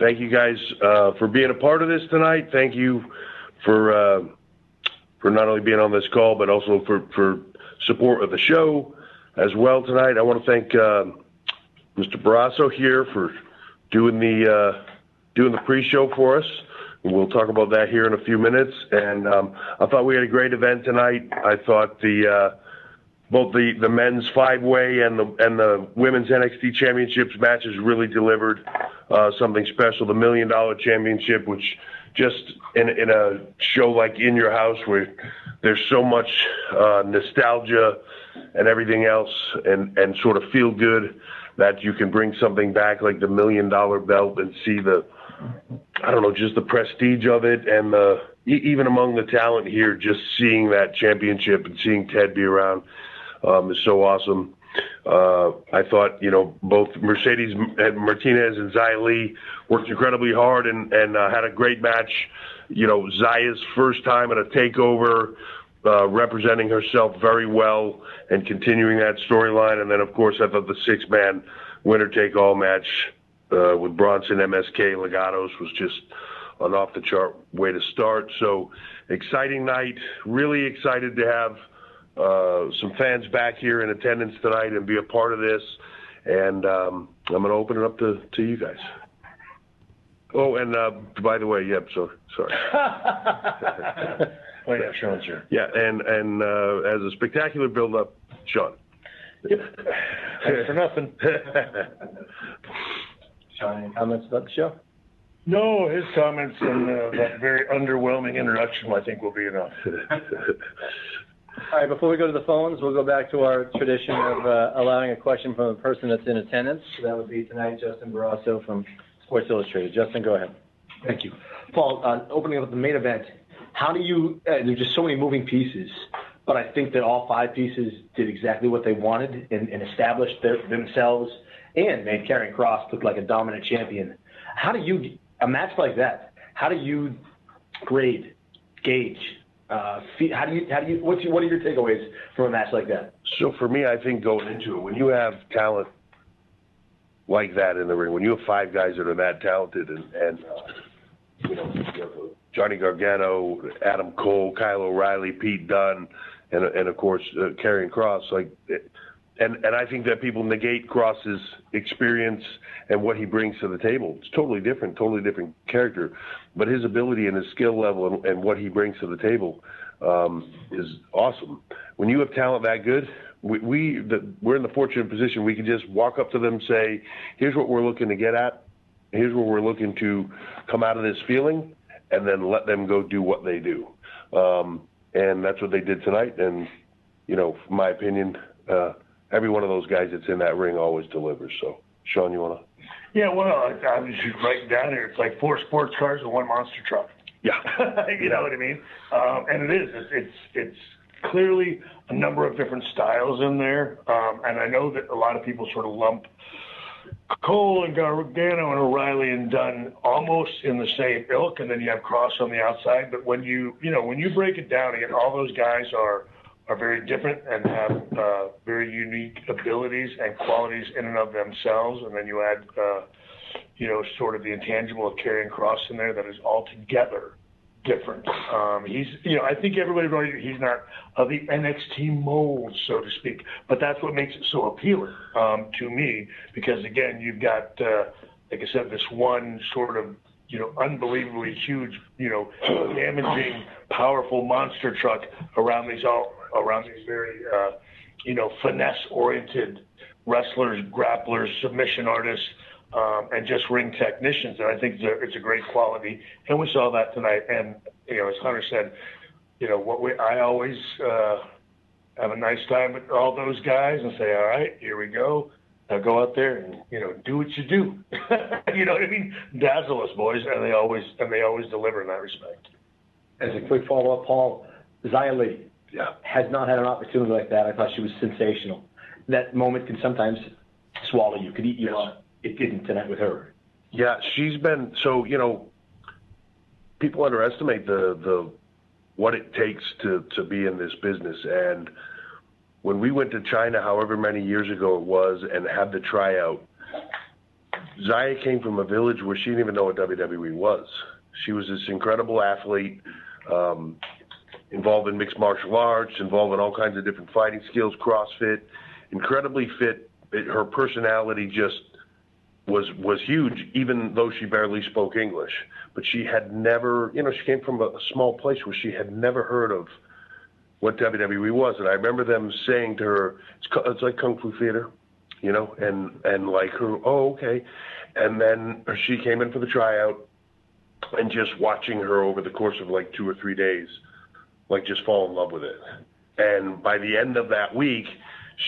thank you guys uh, for being a part of this tonight. Thank you for uh, for not only being on this call, but also for for support of the show as well tonight. I want to thank uh, Mr. Barrasso here for doing the uh, doing the pre-show for us. We'll talk about that here in a few minutes. And um, I thought we had a great event tonight. I thought the uh, both the, the men's five way and the and the women's NXT championships matches really delivered uh, something special. The million dollar championship, which just in in a show like In Your House where there's so much uh, nostalgia and everything else, and and sort of feel good that you can bring something back like the million dollar belt and see the I don't know just the prestige of it and the even among the talent here, just seeing that championship and seeing Ted be around um, is so awesome. Uh, I thought, you know, both Mercedes and Martinez and Li worked incredibly hard and, and uh, had a great match. You know, Xia's first time at a takeover, uh, representing herself very well and continuing that storyline. And then, of course, I thought the six man winner take all match uh, with Bronson, MSK, Legatos was just an off the chart way to start. So, exciting night. Really excited to have some fans back here in attendance tonight and be a part of this. And um, I'm going to open it up to, to you guys. Oh, and uh, by the way, yep. So sorry. Oh, yeah, Shawn's here. Yeah, and and uh, as a spectacular build-up, Shawn. Yep. Thanks for nothing. Shawn, any comments about the show? No, his comments and uh, that very underwhelming introduction, I think, will be enough. All right, before we go to the phones, we'll go back to our tradition of uh, allowing a question from a person that's in attendance. So That would be tonight Justin Barrasso from Sports Illustrated. Justin, go ahead. Thank you. Paul, uh, opening up the main event, how do you, uh, there's just so many moving pieces, but I think that all five pieces did exactly what they wanted and, and established their, themselves and made Karrion Kross look like a dominant champion. How do you, a match like that, how do you grade, gauge, uh, how do you, how do you, what's your, what are your takeaways from a match like that? So for me, I think going into it, when you have talent like that in the ring, when you have five guys that are that talented, and, and uh, you know, Johnny Gargano, Adam Cole, Kyle O'Reilly, Pete Dunne, and and of course uh, Karrion Kross, like, and and I think that people negate Kross's experience and what he brings to the table. It's totally different, totally different character, but his ability and his skill level and, and what he brings to the table um, is awesome. When you have talent that good, we, we the, we're in the fortunate position we can just walk up to them, say, "Here's what we're looking to get at. Here's where we're looking to come out of this feeling." And then let them go do what they do, um, and that's what they did tonight. And you know, my opinion, uh, every one of those guys that's in that ring always delivers. So, Shawn, you want to? Yeah, well, I, I was just writing down here, it's like four sports cars and one monster truck. Yeah. you know what I mean? Um, and it is. It's, it's it's clearly a number of different styles in there, um, and I know that a lot of people sort of lump Cole and Gargano and O'Reilly and Dunne almost in the same ilk, and then you have Kross on the outside. But when you you know when you break it down again, all those guys are are very different and have uh, very unique abilities and qualities in and of themselves. And then you add, uh, you know, sort of the intangible of Karrion Kross in there that is altogether different. Um, he's, you know, I think everybody knows he's not of the NXT mold, so to speak, but that's what makes it so appealing um, to me because again, you've got, uh, like I said, this one sort of, you know, unbelievably huge, you know, damaging, powerful monster truck around these all around these very, uh, you know, finesse-oriented wrestlers, grapplers, submission artists um, and just ring technicians. And I think it's a, it's a great quality. And we saw that tonight. And, you know, as Hunter said, you know, what we, I always uh, have a nice time with all those guys and say, all right, here we go. Now go out there and, you know, do what you do. you know what I mean? Dazzle us, boys. And they always, and they always deliver in that respect. As a quick follow-up, Paul, Xia Li Yeah. Has not had an opportunity like that. I thought she was sensational. That moment can sometimes swallow you, could eat you Yes. up. It didn't tonight with her. Yeah, she's been so you know. People underestimate the the what it takes to to be in this business, and when we went to China, however many years ago it was, and had the tryout, Xia came from a village where she didn't even know what WWE was. She was this incredible athlete, um, involved in mixed martial arts, involved in all kinds of different fighting skills, CrossFit, incredibly fit. It, her personality just was was huge, even though she barely spoke English. But she had never, you know, she came from a, a small place where she had never heard of what WWE was. And I remember them saying to her, "It's, it's like kung fu theater." you know, and and like her, oh okay, and then she came in for the tryout, and just watching her over the course of like two or three days, like just fall in love with it, and by the end of that week,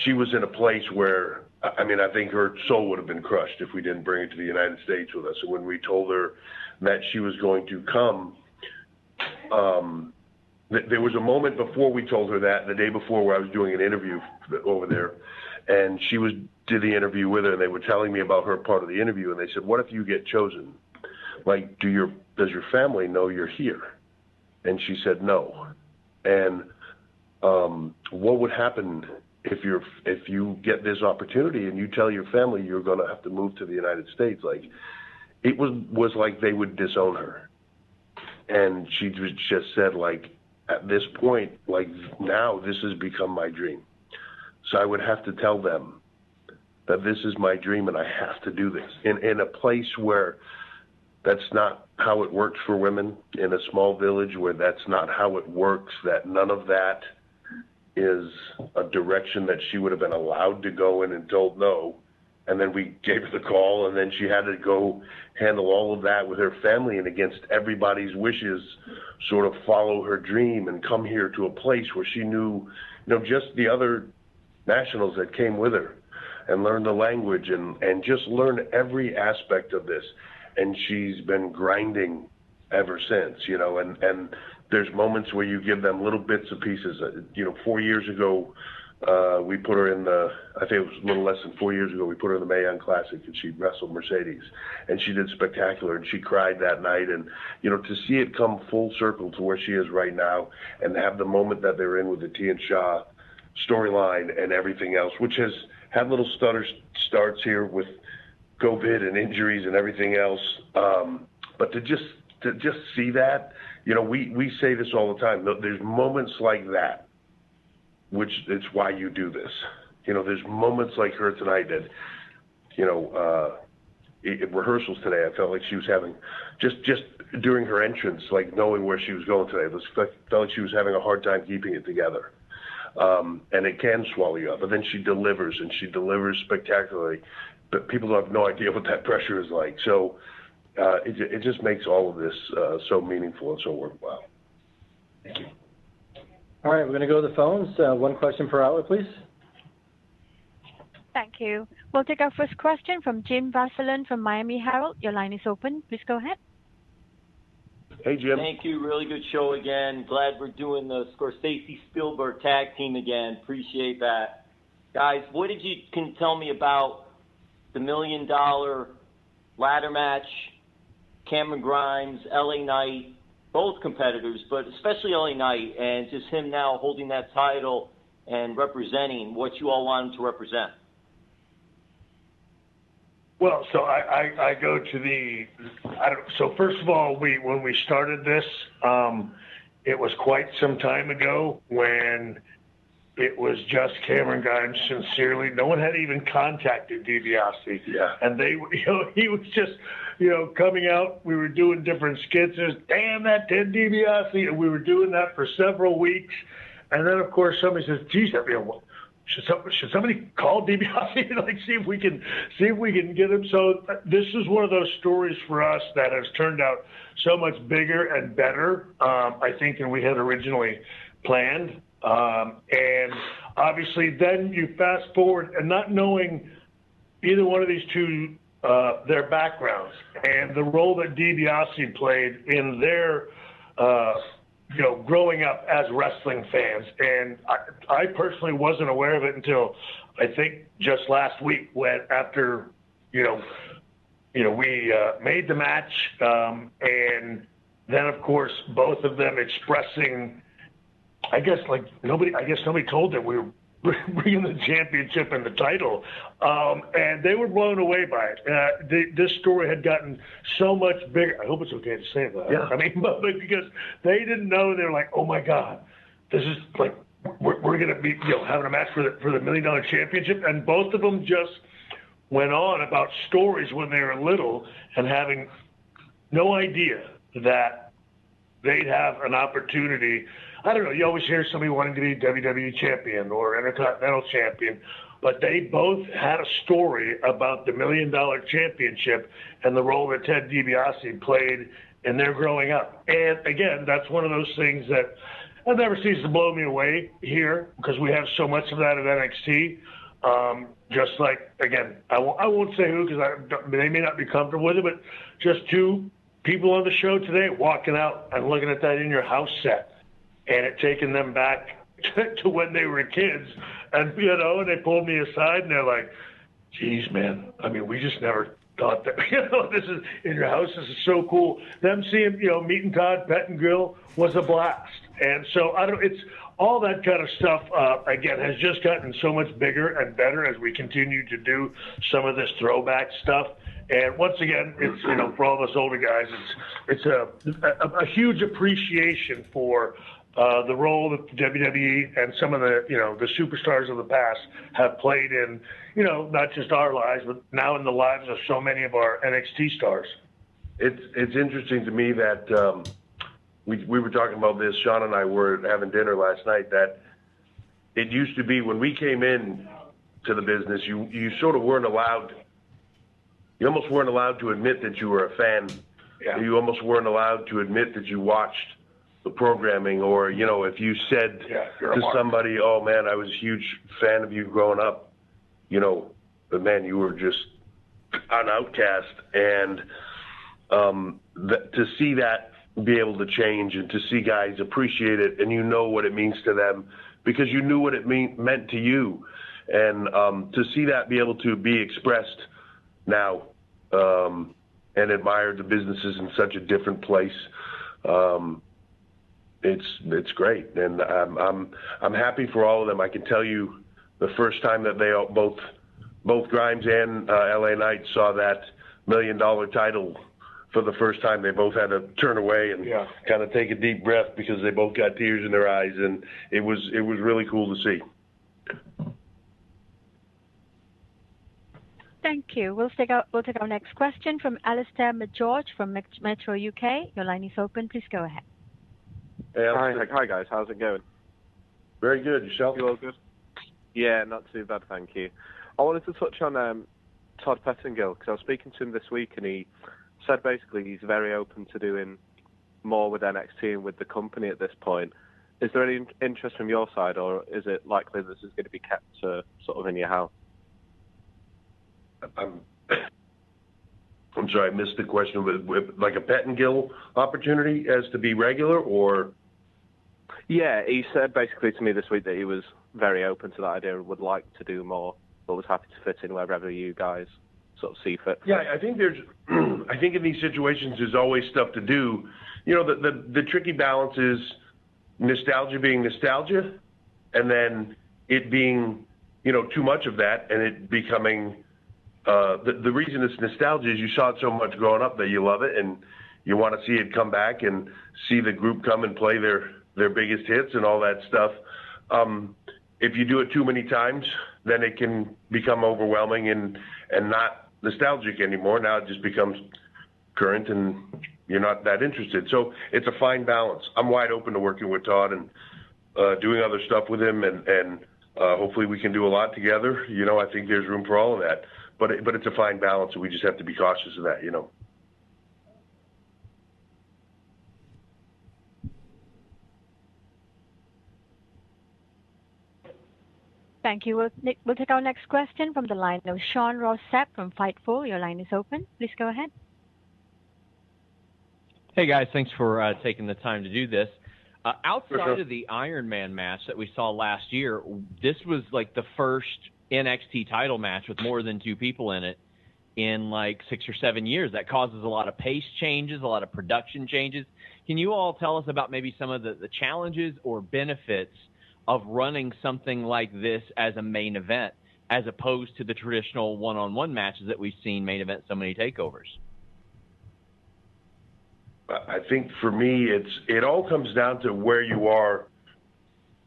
she was in a place where. I mean, I think her soul would have been crushed if we didn't bring her to the United States with us. And when we told her that she was going to come, um, th- there was a moment before we told her that, the day before, where I was doing an interview over there, and she was did the interview with her, and they were telling me about her part of the interview, and they said, "What if you get chosen? Like, do your does your family know you're here?" And she said, "No." And um, what would happen if you're if you get this opportunity and you tell your family you're going to have to move to the United States? Like, it was was like they would disown her, and she just said like, at this point, like now, this has become my dream. So I would have to tell them that this is my dream and I have to do this in in a place where that's not how it works for women in a small village where that's not how it works that none of that is a direction that she would have been allowed to go in and told no and then we gave her the call and then she had to go handle all of that with her family and against everybody's wishes sort of follow her dream and come here to a place where she knew you know just the other nationals that came with her and learn the language and, and just learn every aspect of this. And she's been grinding ever since, you know, and, and there's moments where you give them little bits and pieces. Uh, you know, four years ago, uh, we put her in the, I think it was a little less than four years ago, we put her in the Mae Young Classic and she wrestled Mercedes and she did spectacular and she cried that night. And, you know, to see it come full circle to where she is right now and have the moment that they're in with the Tian Sha storyline and everything else, which has, had little stutter starts here with COVID and injuries and everything else. Um, but to just to just see that, you know, we we say this all the time. There's moments like that, which it's why you do this. You know, there's moments like her tonight that, you know, uh, in rehearsals today, I felt like she was having just just during her entrance, like knowing where she was going today. It felt like she was having a hard time keeping it together um, and it can swallow you up. But then she delivers, and she delivers spectacularly. But people have no idea what that pressure is like. So uh, it, it just makes all of this uh, so meaningful and so worthwhile. Thank you. All right, we're going to go to the phones. Uh, one question per hour, please. Thank you. We'll take our first question from Jim Varsallone from Miami Herald. Your line is open. Please go ahead. Hey, Jim. Thank you. Really good show again. Glad we're doing the Scorsese Spielberg tag team again. Appreciate that. Guys, what did you can tell me about the million dollar ladder match, Cameron Grimes, LA Knight, both competitors, but especially LA Knight, and just him now holding that title and representing what you all want him to represent? Well, so I, I, I go to the, I don't, so first of all, we, when we started this, um, it was quite some time ago when it was just Cameron Grimes sincerely. No one had even contacted DiBiase. Yeah. And they, you know, he was just, you know, coming out. We were doing different skits. There's, damn that Ted DiBiase. And we were doing that for several weeks. And then, of course, somebody says, geez, that, you know, should, some, should somebody call DiBiase like see if we can see if we can get him? So this is one of those stories for us that has turned out so much bigger and better, um, I think, than we had originally planned. Um, and obviously, then you fast forward and not knowing either one of these two uh, their backgrounds and the role that DiBiase played in their uh, you know, growing up as wrestling fans. And I, I personally wasn't aware of it until I think just last week when after, you know, you know, we uh, made the match, um, and then of course both of them expressing, I guess like nobody, I guess nobody told them we were bringing the championship and the title, um, and they were blown away by it. Uh, the, this story had gotten so much bigger. I hope it's okay to say that. Yeah. I mean, but, but because they didn't know, they were like, "Oh my God, this is like we're, we're going to be you know having a match for the for the million dollar championship," and both of them just went on about stories when they were little and having no idea that they'd have an opportunity. I don't know. You always hear somebody wanting to be WWE champion or Intercontinental champion, but they both had a story about the million dollar championship and the role that Ted DiBiase played in their growing up. And again, that's one of those things that that never ceases to blow me away here because we have so much of that at NXT. Um, just like again, I won't, I won't say who because they may not be comfortable with it, but just two people on the show today walking out and looking at that in your house set and it taking them back to when they were kids. And, you know, and they pulled me aside and they're like, geez, man, I mean, we just never thought that, you know, this is in your house. This is so cool. Them seeing, you know, meeting Todd Pettengill was a blast. And so I don't, it's all that kind of stuff, uh, again, has just gotten so much bigger and better as we continue to do some of this throwback stuff. And once again, it's you know for all of us older guys, it's it's a a, a huge appreciation for uh, the role that WWE and some of the you know the superstars of the past have played in you know not just our lives, but now in the lives of so many of our NXT stars. It's it's interesting to me that um, we we were talking about this. Shawn and I were having dinner last night. That it used to be when we came in to the business, you you sort of weren't allowed you almost weren't allowed to admit that you were a fan. Yeah. You almost weren't allowed to admit that you watched the programming, or you know, if you said Yeah, to somebody, "Oh man, I was a huge fan of you growing up," you know, but man, you were just an outcast, and um, th- to see that be able to change and to see guys appreciate it, and you know what it means to them because you knew what it mean, meant to you, and um, to see that be able to be expressed now um, and admire the businesses in such a different place. Um, it's it's great, and I'm I'm I'm happy for all of them. I can tell you, the first time that they all, both both Grimes and uh, LA Knight saw that million dollar title for the first time, they both had to turn away and Yeah. kind of take a deep breath because they both got tears in their eyes, and it was it was really cool to see. Thank you. We'll take our, we'll take our next question from Alistair McGeorge from Metro UK. Your line is open. Please go ahead. Hey, Hi, hi guys. How's it going? Very good. Yourself? You all good? Yeah, not too bad, thank you. I wanted to touch on um, Todd Pettengill because I was speaking to him this week, and he said basically he's very open to doing more with NXT and with the company at this point. Is there any interest from your side, or is it likely this is going to be kept uh, sort of in your house? I'm, I'm sorry, I missed the question. With, with like a Pettengill opportunity as to be regular, or Yeah, he said basically to me this week that he was very open to that idea and would like to do more, but was happy to fit in wherever you guys sort of see fit. yeah, I think there's, I think in these situations there's always stuff to do. You know, the the, the tricky balance is nostalgia being nostalgia, and then it being, you know, too much of that, and it becoming. Uh, the, the reason it's nostalgia is you saw it so much growing up that you love it and you want to see it come back and see the group come and play their their biggest hits and all that stuff. Um, if you do it too many times, then it can become overwhelming and and not nostalgic anymore. Now it just becomes current and you're not that interested. So it's a fine balance. I'm wide open to working with Todd and uh, doing other stuff with him, and and uh, hopefully we can do a lot together. You know, I think there's room for all of that. But it, but it's a fine balance, and we just have to be cautious of that. You know. Thank you. We'll, we'll take our next question from the line of Sean Ross Sapp from Fightful. Your line is open. Please go ahead. Hey guys, thanks for uh, taking the time to do this. Uh, outside sure. of the Iron Man match that we saw last year, this was like the first NXT title match with more than two people in it in like six or seven years. That causes a lot of pace changes, a lot of production changes. Can you all tell us about maybe some of the, the challenges or benefits of running something like this as a main event as opposed to the traditional one-on-one matches that we've seen main event so many takeovers? I think for me, it's it all comes down to where you are,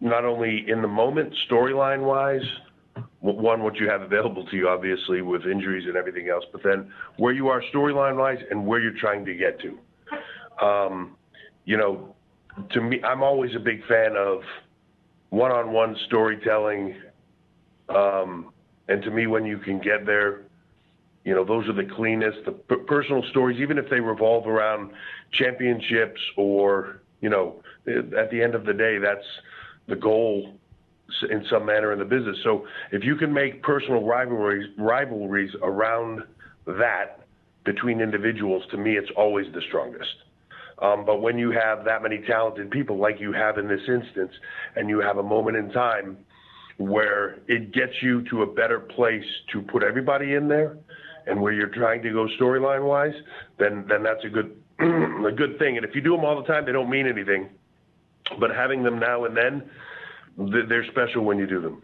not only in the moment, storyline wise, one what you have available to you, obviously with injuries and everything else, but then where you are storyline wise and where you're trying to get to. Um, you know, to me, I'm always a big fan of one-on-one storytelling. Um, and to me, when you can get there, you know, those are the cleanest, the p- personal stories, even if they revolve around championships or, you know, at the end of the day, that's the goal in some manner in the business. So if you can make personal rivalries, rivalries around that between individuals, to me, it's always the strongest. Um, but when you have that many talented people, like you have in this instance, and you have a moment in time where it gets you to a better place to put everybody in there, and where you're trying to go storyline wise, then then that's a good a good thing. And if you do them all the time, they don't mean anything. But having them now and then, they're special when you do them.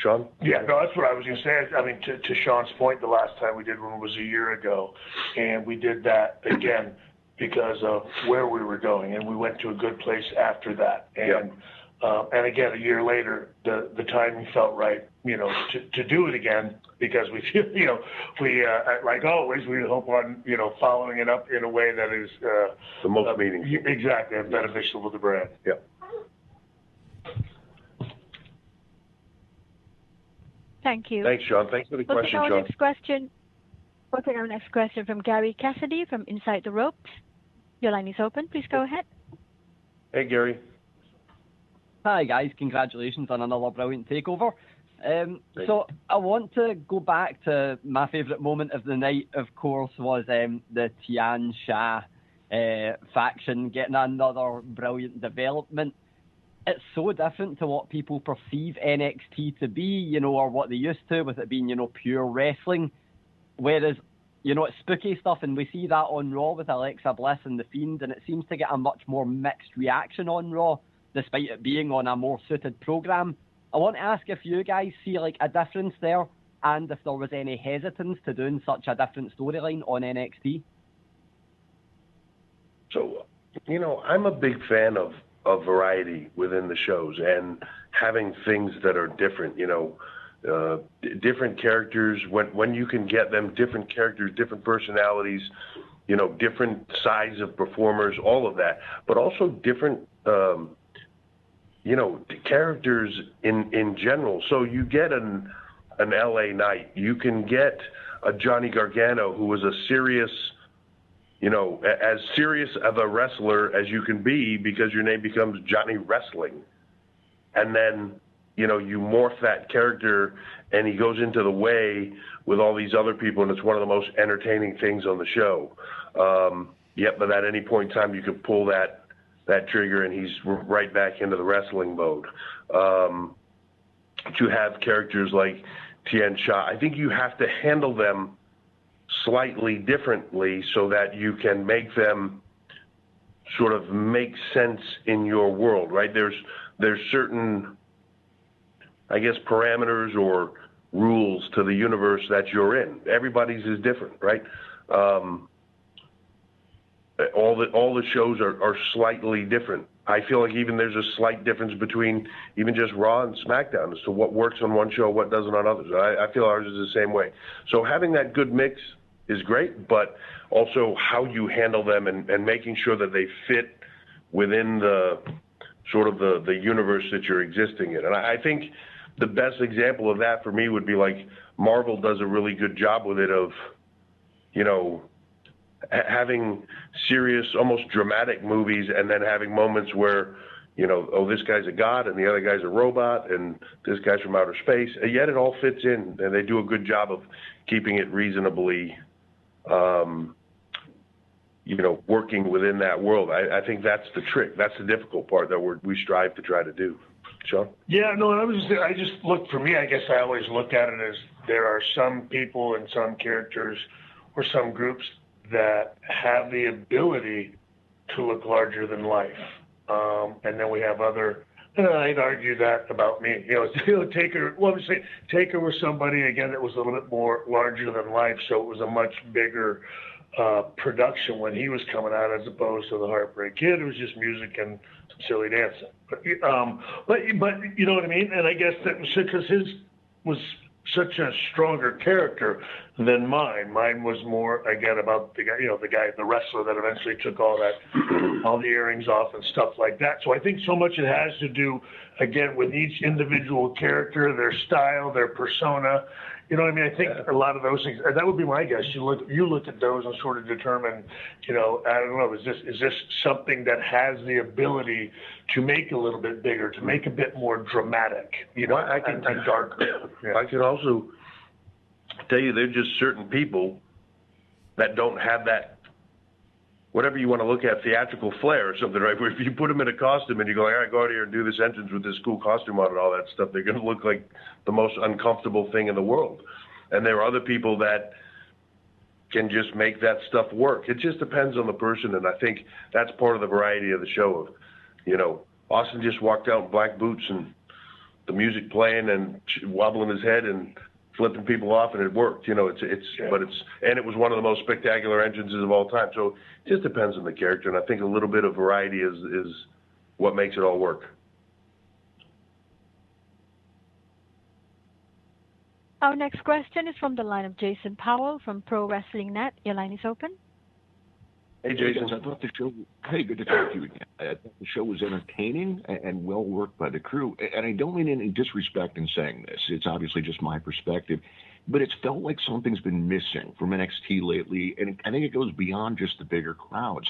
Shawn? Yeah, no, that's what I was going to say. I mean, to, to Sean's point, the last time we did one was a year ago, and we did that again because of where we were going, and we went to a good place after that. And Yep. uh, and again, a year later, the the timing felt right, you know, to, to do it again because we feel, you know, we uh, like always we hope on you know following it up in a way that is uh, The most uh, meaningful. exactly and beneficial to the brand. Yep. Thank you. Thanks, John. Thanks for the question, John. We'll take question, our next question. We'll take our next question from Gary Cassidy from Inside the Ropes. Your line is open. Please go ahead. Hey, Gary. Hi guys, congratulations on another brilliant takeover. Um, so I want to go back to my favourite moment of the night. Of course, was um, the Tian Sha uh, faction getting another brilliant development. It's so different to what people perceive NXT to be, you know, or what they used to, with it being, you know, pure wrestling. Whereas, you know, it's spooky stuff, and we see that on Raw with Alexa Bliss and The Fiend, and it seems to get a much more mixed reaction on Raw, despite it being on a more suited program. I want to ask if you guys see like a difference there, and if there was any hesitance to doing such a different storyline on NXT. So, you know, I'm a big fan of, of variety within the shows and having things that are different, you know, uh, different characters, when, when you can get them, different characters, different personalities, you know, different size of performers, all of that, but also different, um, you know, characters in, in general. So you get an, an LA Knight you can get a Johnny Gargano who was a serious, you know, as serious of a wrestler as you can be because your name becomes Johnny Wrestling. And then, you know, you morph that character and he goes into the way with all these other people and it's one of the most entertaining things on the show. Um, yet, but at any point in time, you could pull that, that trigger and he's right back into the wrestling mode. Um, to have characters like Tian Sha, I think you have to handle them slightly differently so that you can make them sort of make sense in your world, right? There's there's certain I guess parameters or rules to the universe that you're in. Everybody's is different, right? Um, all the all the shows are, are slightly different. I feel like even there's a slight difference between even just Raw and SmackDown as to what works on one show, what doesn't on others. I, I feel ours is the same way. So having that good mix is great, but also how you handle them and, and making sure that they fit within the sort of the, the universe that you're existing in. And I, I think the best example of that for me would be like Marvel does a really good job with it of, you know, ha- having serious, almost dramatic movies, and then having moments where, you know, oh, this guy's a god, and the other guy's a robot, and this guy's from outer space. And yet it all fits in, and they do a good job of keeping it reasonably, um, you know, working within that world. I, I think that's the trick. That's the difficult part that we're, we strive to try to do. Shawn? Yeah, no, I was just, I just look for me. I guess I always look at it as there are some people and some characters or some groups that have the ability to look larger than life, um, and then we have other I'd argue that about me. You know, you know, Taker. Well, I'm saying Taker was somebody again that was a little bit more larger than life, so it was a much bigger uh, production when he was coming out, as opposed to the Heartbreak Kid. It was just music and some silly dancing. But um, but but you know what I mean. And I guess that was because his was such a stronger character than mine. Mine was more again about the guy, you know, the guy, the wrestler that eventually took all that, all the earrings off and stuff like that. So I think so much it has to do again with each individual character, their style, their persona. You know what I mean? I think a lot of those things. That would be my guess. You look, you look at those and sort of determine, you know, I don't know, is this is this something that has the ability to make a little bit bigger, to make a bit more dramatic, you know, Well, I can- and, and darker. Yeah. I can also tell you there's just certain people that don't have that whatever you want to look at theatrical flair or something, right? Where if you put them in a costume and you go, all right, go out here and do this entrance with this cool costume on and all that stuff, they're going to look like the most uncomfortable thing in the world. And there are other people that can just make that stuff work. It just depends on the person, and I think that's part of the variety of the show. Of, you know, Austin just walked out in black boots and the music playing and wobbling his head and flipping people off, and it worked. You know, it's it's but it's and it was one of the most spectacular entrances of all time. So it just depends on the character, and I think a little bit of variety is is what makes it all work. Our next question is from the line of Jason Powell from Pro Wrestling Net. Your line is open. Hey, Jason. I thought the show. Hey, good to talk to you again. I thought the show was entertaining and, and well worked by the crew. And I don't mean any disrespect in saying this. It's obviously just my perspective, but it's felt like something's been missing from NXT lately, and I think it goes beyond just the bigger crowds.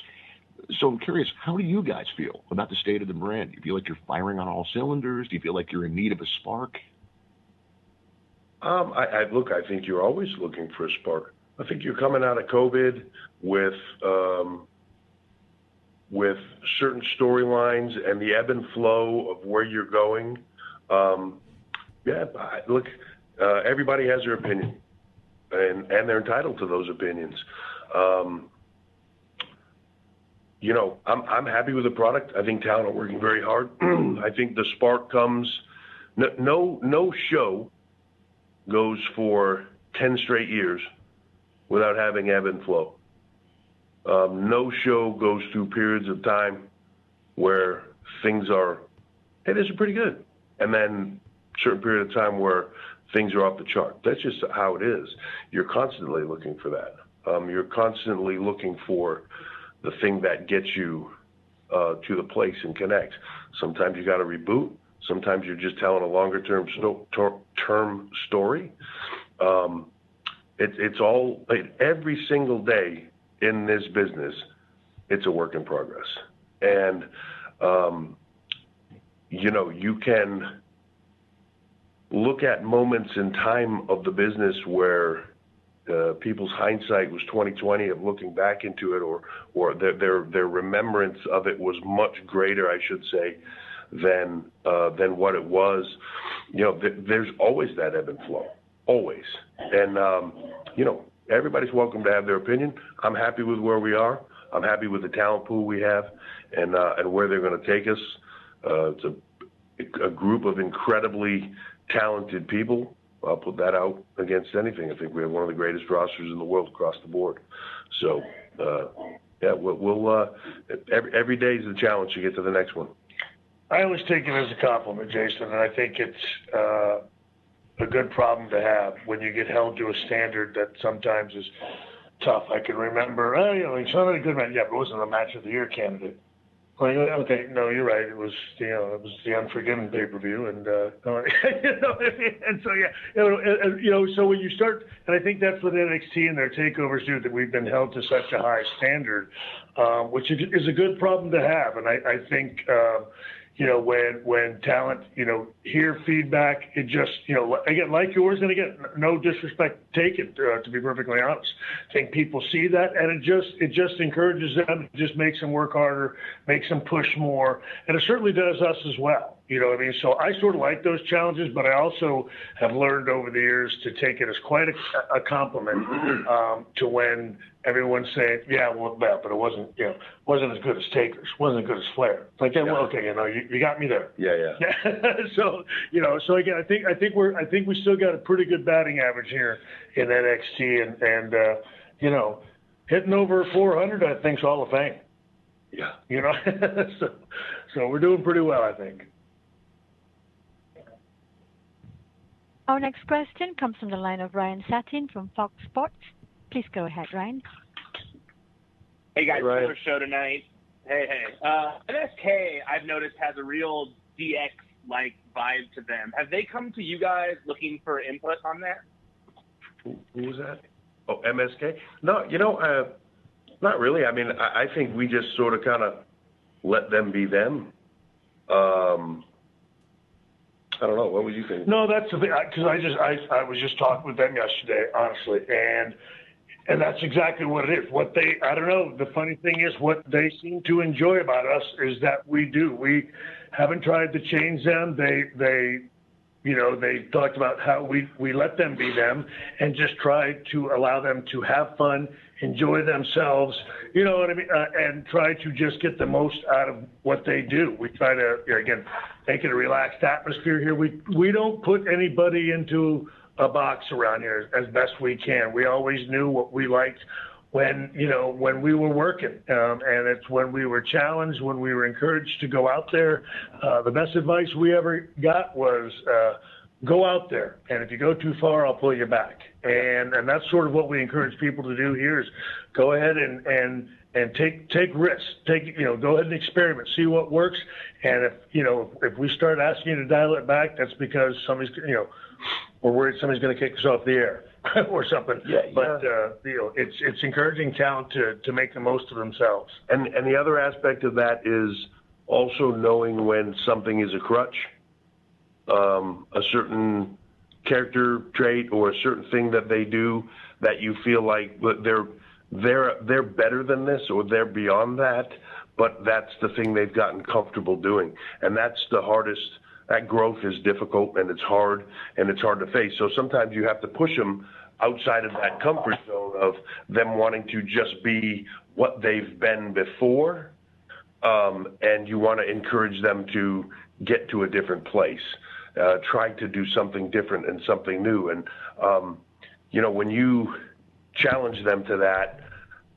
So I'm curious, how do you guys feel about the state of the brand? Do you feel like you're firing on all cylinders? Do you feel like you're in need of a spark? Um, I, I look. I think you're always looking for a spark. I think you're coming out of COVID with um, with certain storylines and the ebb and flow of where you're going. Um, yeah, look. Uh, everybody has their opinion, and and they're entitled to those opinions. Um, you know, I'm I'm happy with the product. I think talent are working very hard. I think the spark comes. No, no, no show goes for 10 straight years without having ebb and flow. Um, no show goes through periods of time where things are, hey, this is pretty good. And then certain period of time where things are off the chart. That's just how it is. You're constantly looking for that. Um, you're constantly looking for the thing that gets you uh, to the place and connects. Sometimes you got to reboot. Sometimes you're just telling a longer term sto- ter- term story. Um, it, it's all every single day in this business. It's a work in progress, and um, you know you can look at moments in time of the business where uh, people's hindsight was 2020 of looking back into it, or or their their, their remembrance of it was much greater, I should say, than uh, than what it was. You know, th- there's always that ebb and flow, always, and um, you know, everybody's welcome to have their opinion. I'm happy with where we are. I'm happy with the talent pool we have, and uh, and where they're going to take us. Uh, it's a, a group of incredibly talented people. I'll put that out against anything. I think we have one of the greatest rosters in the world across the board. So, uh, yeah, we'll, we'll uh, every, every day is a challenge to get to the next one. I always take it as a compliment, Jason, and I think it's uh, a good problem to have when you get held to a standard that sometimes is tough. I can remember, oh, you know, it's not a good match. Yeah, but it wasn't a match of the year candidate. Like, okay, no, you're right. It was, you know, it was the Unforgiven pay per view, and uh, you know, and so yeah, you know, and, you know, so when you start, and I think that's what NXT and their takeovers do. That we've been held to such a high standard, um, which is, is a good problem to have, and I, I think. Uh, you know, when when talent, you know, hear feedback, it just, you know, again, like yours, and again, no disrespect taken, uh, to be perfectly honest. I think people see that, and it just it just encourages them, it just makes them work harder, makes them push more, and it certainly does us as well. You know what I mean? So I sort of like those challenges, but I also have learned over the years to take it as quite a, a compliment um, to when everyone's saying, "Yeah, well, but it wasn't, you know, wasn't as good as Takers, wasn't as good as Flair." It's like, yeah, well, okay, you know, you, you got me there. Yeah, yeah. Yeah. so you know, so again, I think I think we're I think we still got a pretty good batting average here in NXT, and and uh, you know, hitting over 400, I think's Hall of Fame. Yeah. You know, so so we're doing pretty well, I think. Our next question comes from the line of Ryan Satin from Fox Sports. Please go ahead, Ryan. Hey guys, Right. another show tonight. Hey, hey. MSK, I've noticed, has a real DX like vibe to them. Have they come to you guys looking for input on that? Who, who was that? Oh, MSK? No, you know, uh, not really. I mean, I, I think we just sort of kind of let them be them. I don't know. What would you think? No, that's the thing, because I just, I, I was just talking with them yesterday, honestly, and, and that's exactly what it is. What they, I don't know, the funny thing is, what they seem to enjoy about us is that we do. We haven't tried to change them. They, they, you know, they talked about how we, we let them be them and just try to allow them to have fun, enjoy themselves, you know what I mean, uh, and try to just get the most out of what they do. We try to, again, make it a relaxed atmosphere here. We we don't put anybody into a box around here as best we can. We always knew what we liked when you know when we were working, um, and it's when we were challenged, when we were encouraged to go out there. Uh, the best advice we ever got was. Uh, go out there and if you go too far i'll pull you back and and that's sort of what we encourage people to do here is go ahead and and and take take risks. Take you know go ahead and experiment. See what works. And if you know if we start asking you to dial it back that's because somebody's you know we're worried somebody's going to kick us off the air or something. Yeah, but uh you know it's it's encouraging talent to to make the most of themselves. And and the other aspect of that is also knowing when something is a crutch, um, a certain character trait or a certain thing that they do that you feel like they're they're they're better than this or they're beyond that, but that's the thing they've gotten comfortable doing, and that's the hardest. That growth is difficult and it's hard and it's hard to face. So sometimes you have to push them outside of that comfort zone of them wanting to just be what they've been before um, and you want to encourage them to get to a different place, uh, try to do something different and something new. And um, you know, when you challenge them to that,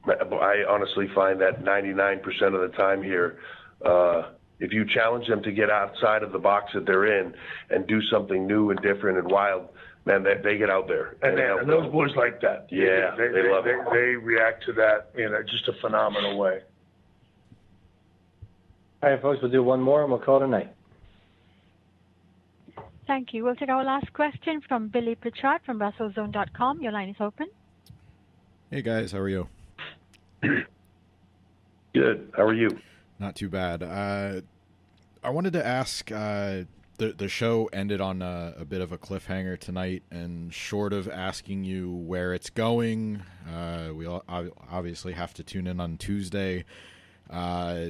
I honestly find that 99% of the time here, uh, if you challenge them to get outside of the box that they're in and do something new and different and wild, man, they, they get out there. and, and, help and those boys like that Yeah, they, they love they, it. they react to that in a, just a phenomenal way All right, folks, we'll do one more and we'll call it a night. Thank you. We'll take our last question from Billy Pritchard from WrestleZone.com. Your line is open. Hey guys, how are you? Good. How are you? Not too bad. Uh, I wanted to ask. Uh, the the show ended on a, a bit of a cliffhanger tonight, and short of asking you where it's going, uh, we all obviously have to tune in on Tuesday. Uh,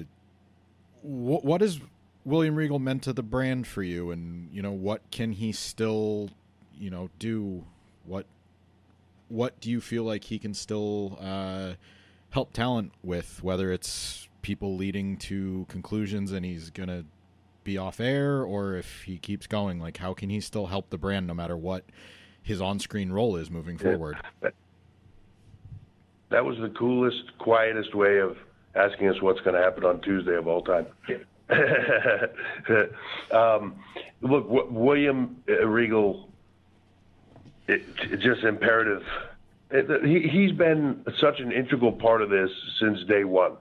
what what is William Regal meant to the brand for you, and you know what can he still, you know, do? What what do you feel like he can still uh, help talent with, whether it's people leading to conclusions and he's gonna be off air, or if he keeps going, like how can he still help the brand no matter what his on-screen role is moving Yeah. forward? That was the coolest, quietest way of asking us what's going to happen on Tuesday of all time. um, look, w- William Regal, it, it's just imperative. It, he, he's been such an integral part of this since day one.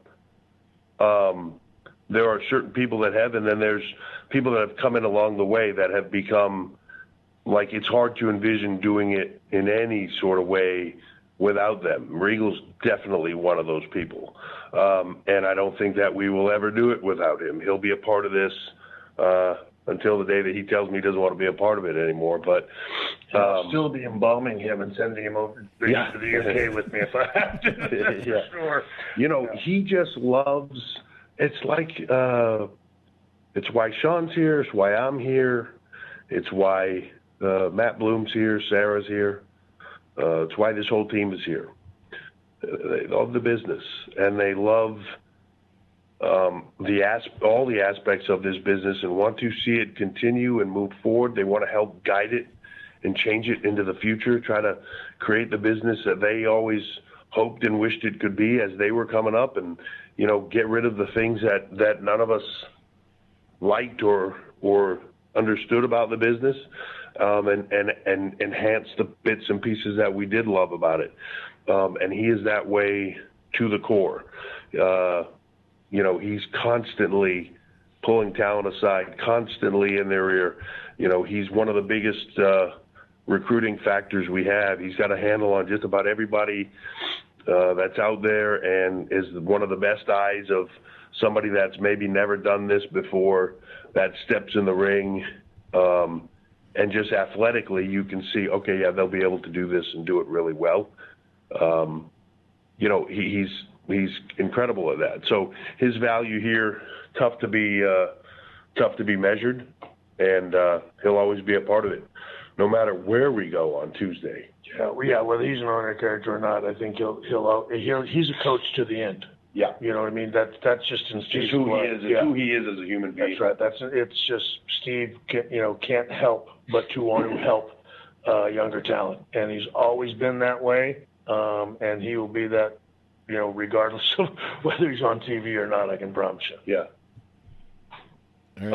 Um, there are certain people that have, and then there's people that have come in along the way that have become like it's hard to envision doing it in any sort of way without them. Regal's definitely one of those people. Um, and I don't think that we will ever do it without him. He'll be a part of this uh, until the day that he tells me he doesn't want to be a part of it anymore. But I'll um, still be embalming him and sending him over to Yeah. the UK with me if I have to. That's Yeah. for sure. you know, he just loves. It's like uh, it's why Shawn's here. It's why I'm here. It's why uh, Matt Bloom's here. Sarah's here. Uh, it's why this whole team is here. They love the business and they love um, the as- all the aspects of this business and want to see it continue and move forward. They want to help guide it and change it into the future. Try to create the business that they always hoped and wished it could be as they were coming up, and you know, get rid of the things that that none of us liked or or understood about the business, um, and and and enhance the bits and pieces that we did love about it. Um, and he is that way to the core. Uh, you know, he's constantly pulling talent aside, constantly in their ear. You know, he's one of the biggest uh, recruiting factors we have. He's got a handle on just about everybody uh, that's out there and is one of the best eyes of somebody that's maybe never done this before that steps in the ring. Um, and just athletically, you can see, okay, yeah, they'll be able to do this and do it really well. Um, you know, he, he's he's incredible at that. So his value here, tough to be uh, tough to be measured, and uh, he'll always be a part of it, no matter where we go on Tuesday. Yeah, well, yeah, whether he's an owner character or not, I think he'll he'll he'll he's a coach to the end. Yeah, you know what I mean. That's that's just in Steve's Just who he blood. is, Yeah. who he is as a human being. That's right. That's it's just Steve. Can, you know, can't help but to want to help uh, younger talent, and he's always been that way. Um, and he will be that, you know, regardless of whether he's on TV or not. I can promise you. Yeah.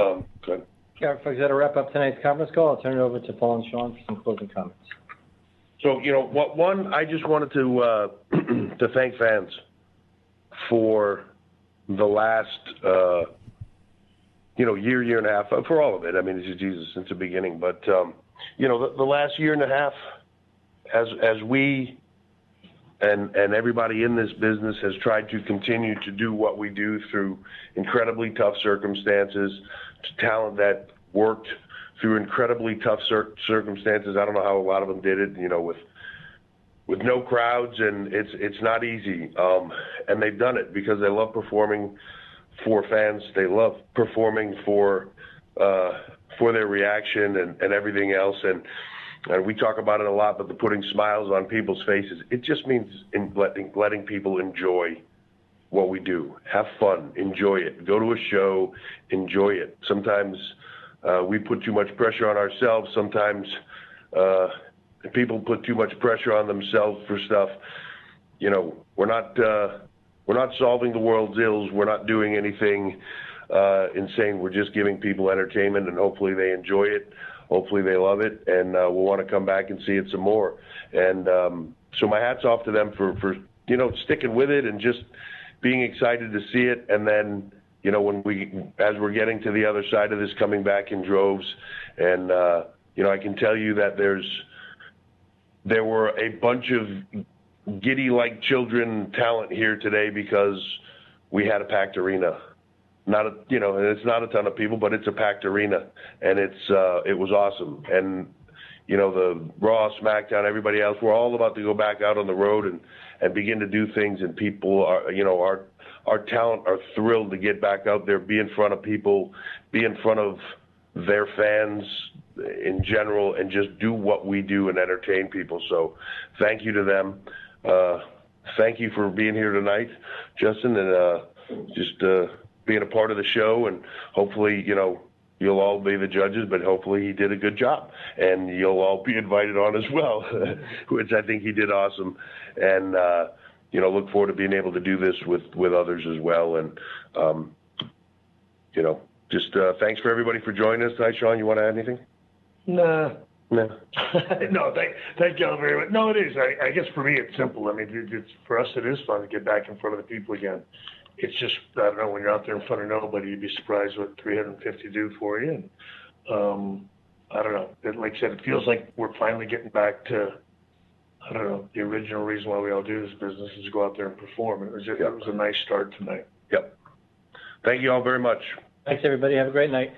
Um, good. All right, folks, that'll wrap up tonight's conference call. I'll turn it over to Paul and Shawn for some closing comments. So you know, what one I just wanted to uh, to thank fans for the last uh, you know year, year and a half uh, for all of it. I mean, it's just Jesus since the beginning, but um, you know, the, the last year and a half, as as we and and everybody in this business has tried to continue to do what we do through incredibly tough circumstances, to talent that worked through incredibly tough cir- circumstances. I don't know how a lot of them did it, you know, with with no crowds, and it's it's not easy. Um, and they've done it because they love performing for fans. They love performing for uh, for their reaction and, and everything else. And and we talk about it a lot, but the putting smiles on people's faces, it just means in letting letting people enjoy what we do. Have fun, enjoy it. Go to a show, enjoy it. Sometimes uh, we put too much pressure on ourselves. Sometimes uh, people put too much pressure on themselves for stuff. You know, we're not uh, we're not solving the world's ills. We're not doing anything uh, insane. We're just giving people entertainment, and hopefully they enjoy it. Hopefully they love it, and uh, we'll want to come back and see it some more. And um, so my hats off to them for for you know sticking with it and just being excited to see it. And then you know when we as we're getting to the other side of this, coming back in droves, and uh, you know I can tell you that there's there were a bunch of giddy like children talent here today because we had a packed arena. Not a you know it's not a ton of people but it's a packed arena and it's uh it was awesome. And you know the raw smackdown everybody else we're all about to go back out on the road and and begin to do things and people are you know our our talent are thrilled to get back out there be in front of people be in front of their fans in general and just do what we do and entertain people. So thank you to them. Uh thank you for being here tonight justin and uh just uh being a part of the show. And hopefully you know you'll all be the judges but hopefully he did a good job. And you'll all be invited on as well which i think he did awesome. And uh you know look forward to being able to do this with with others as well. And um you know just uh thanks for everybody for joining us tonight. Shawn you want to add anything Nah. no no, thank thank y'all very much. No, it is. I, I guess for me, it's simple. I mean, it, it's for us, it is fun to get back in front of the people again. It's just I don't know when you're out there in front of nobody, you'd be surprised what 350 do for you. And um, I don't know. It, like I said, it feels like we're finally getting back to I don't know the original reason why we all do this business is to go out there and perform. It was it was a nice start tonight. Yep. Thank you all very much. Thanks, everybody. Have a great night.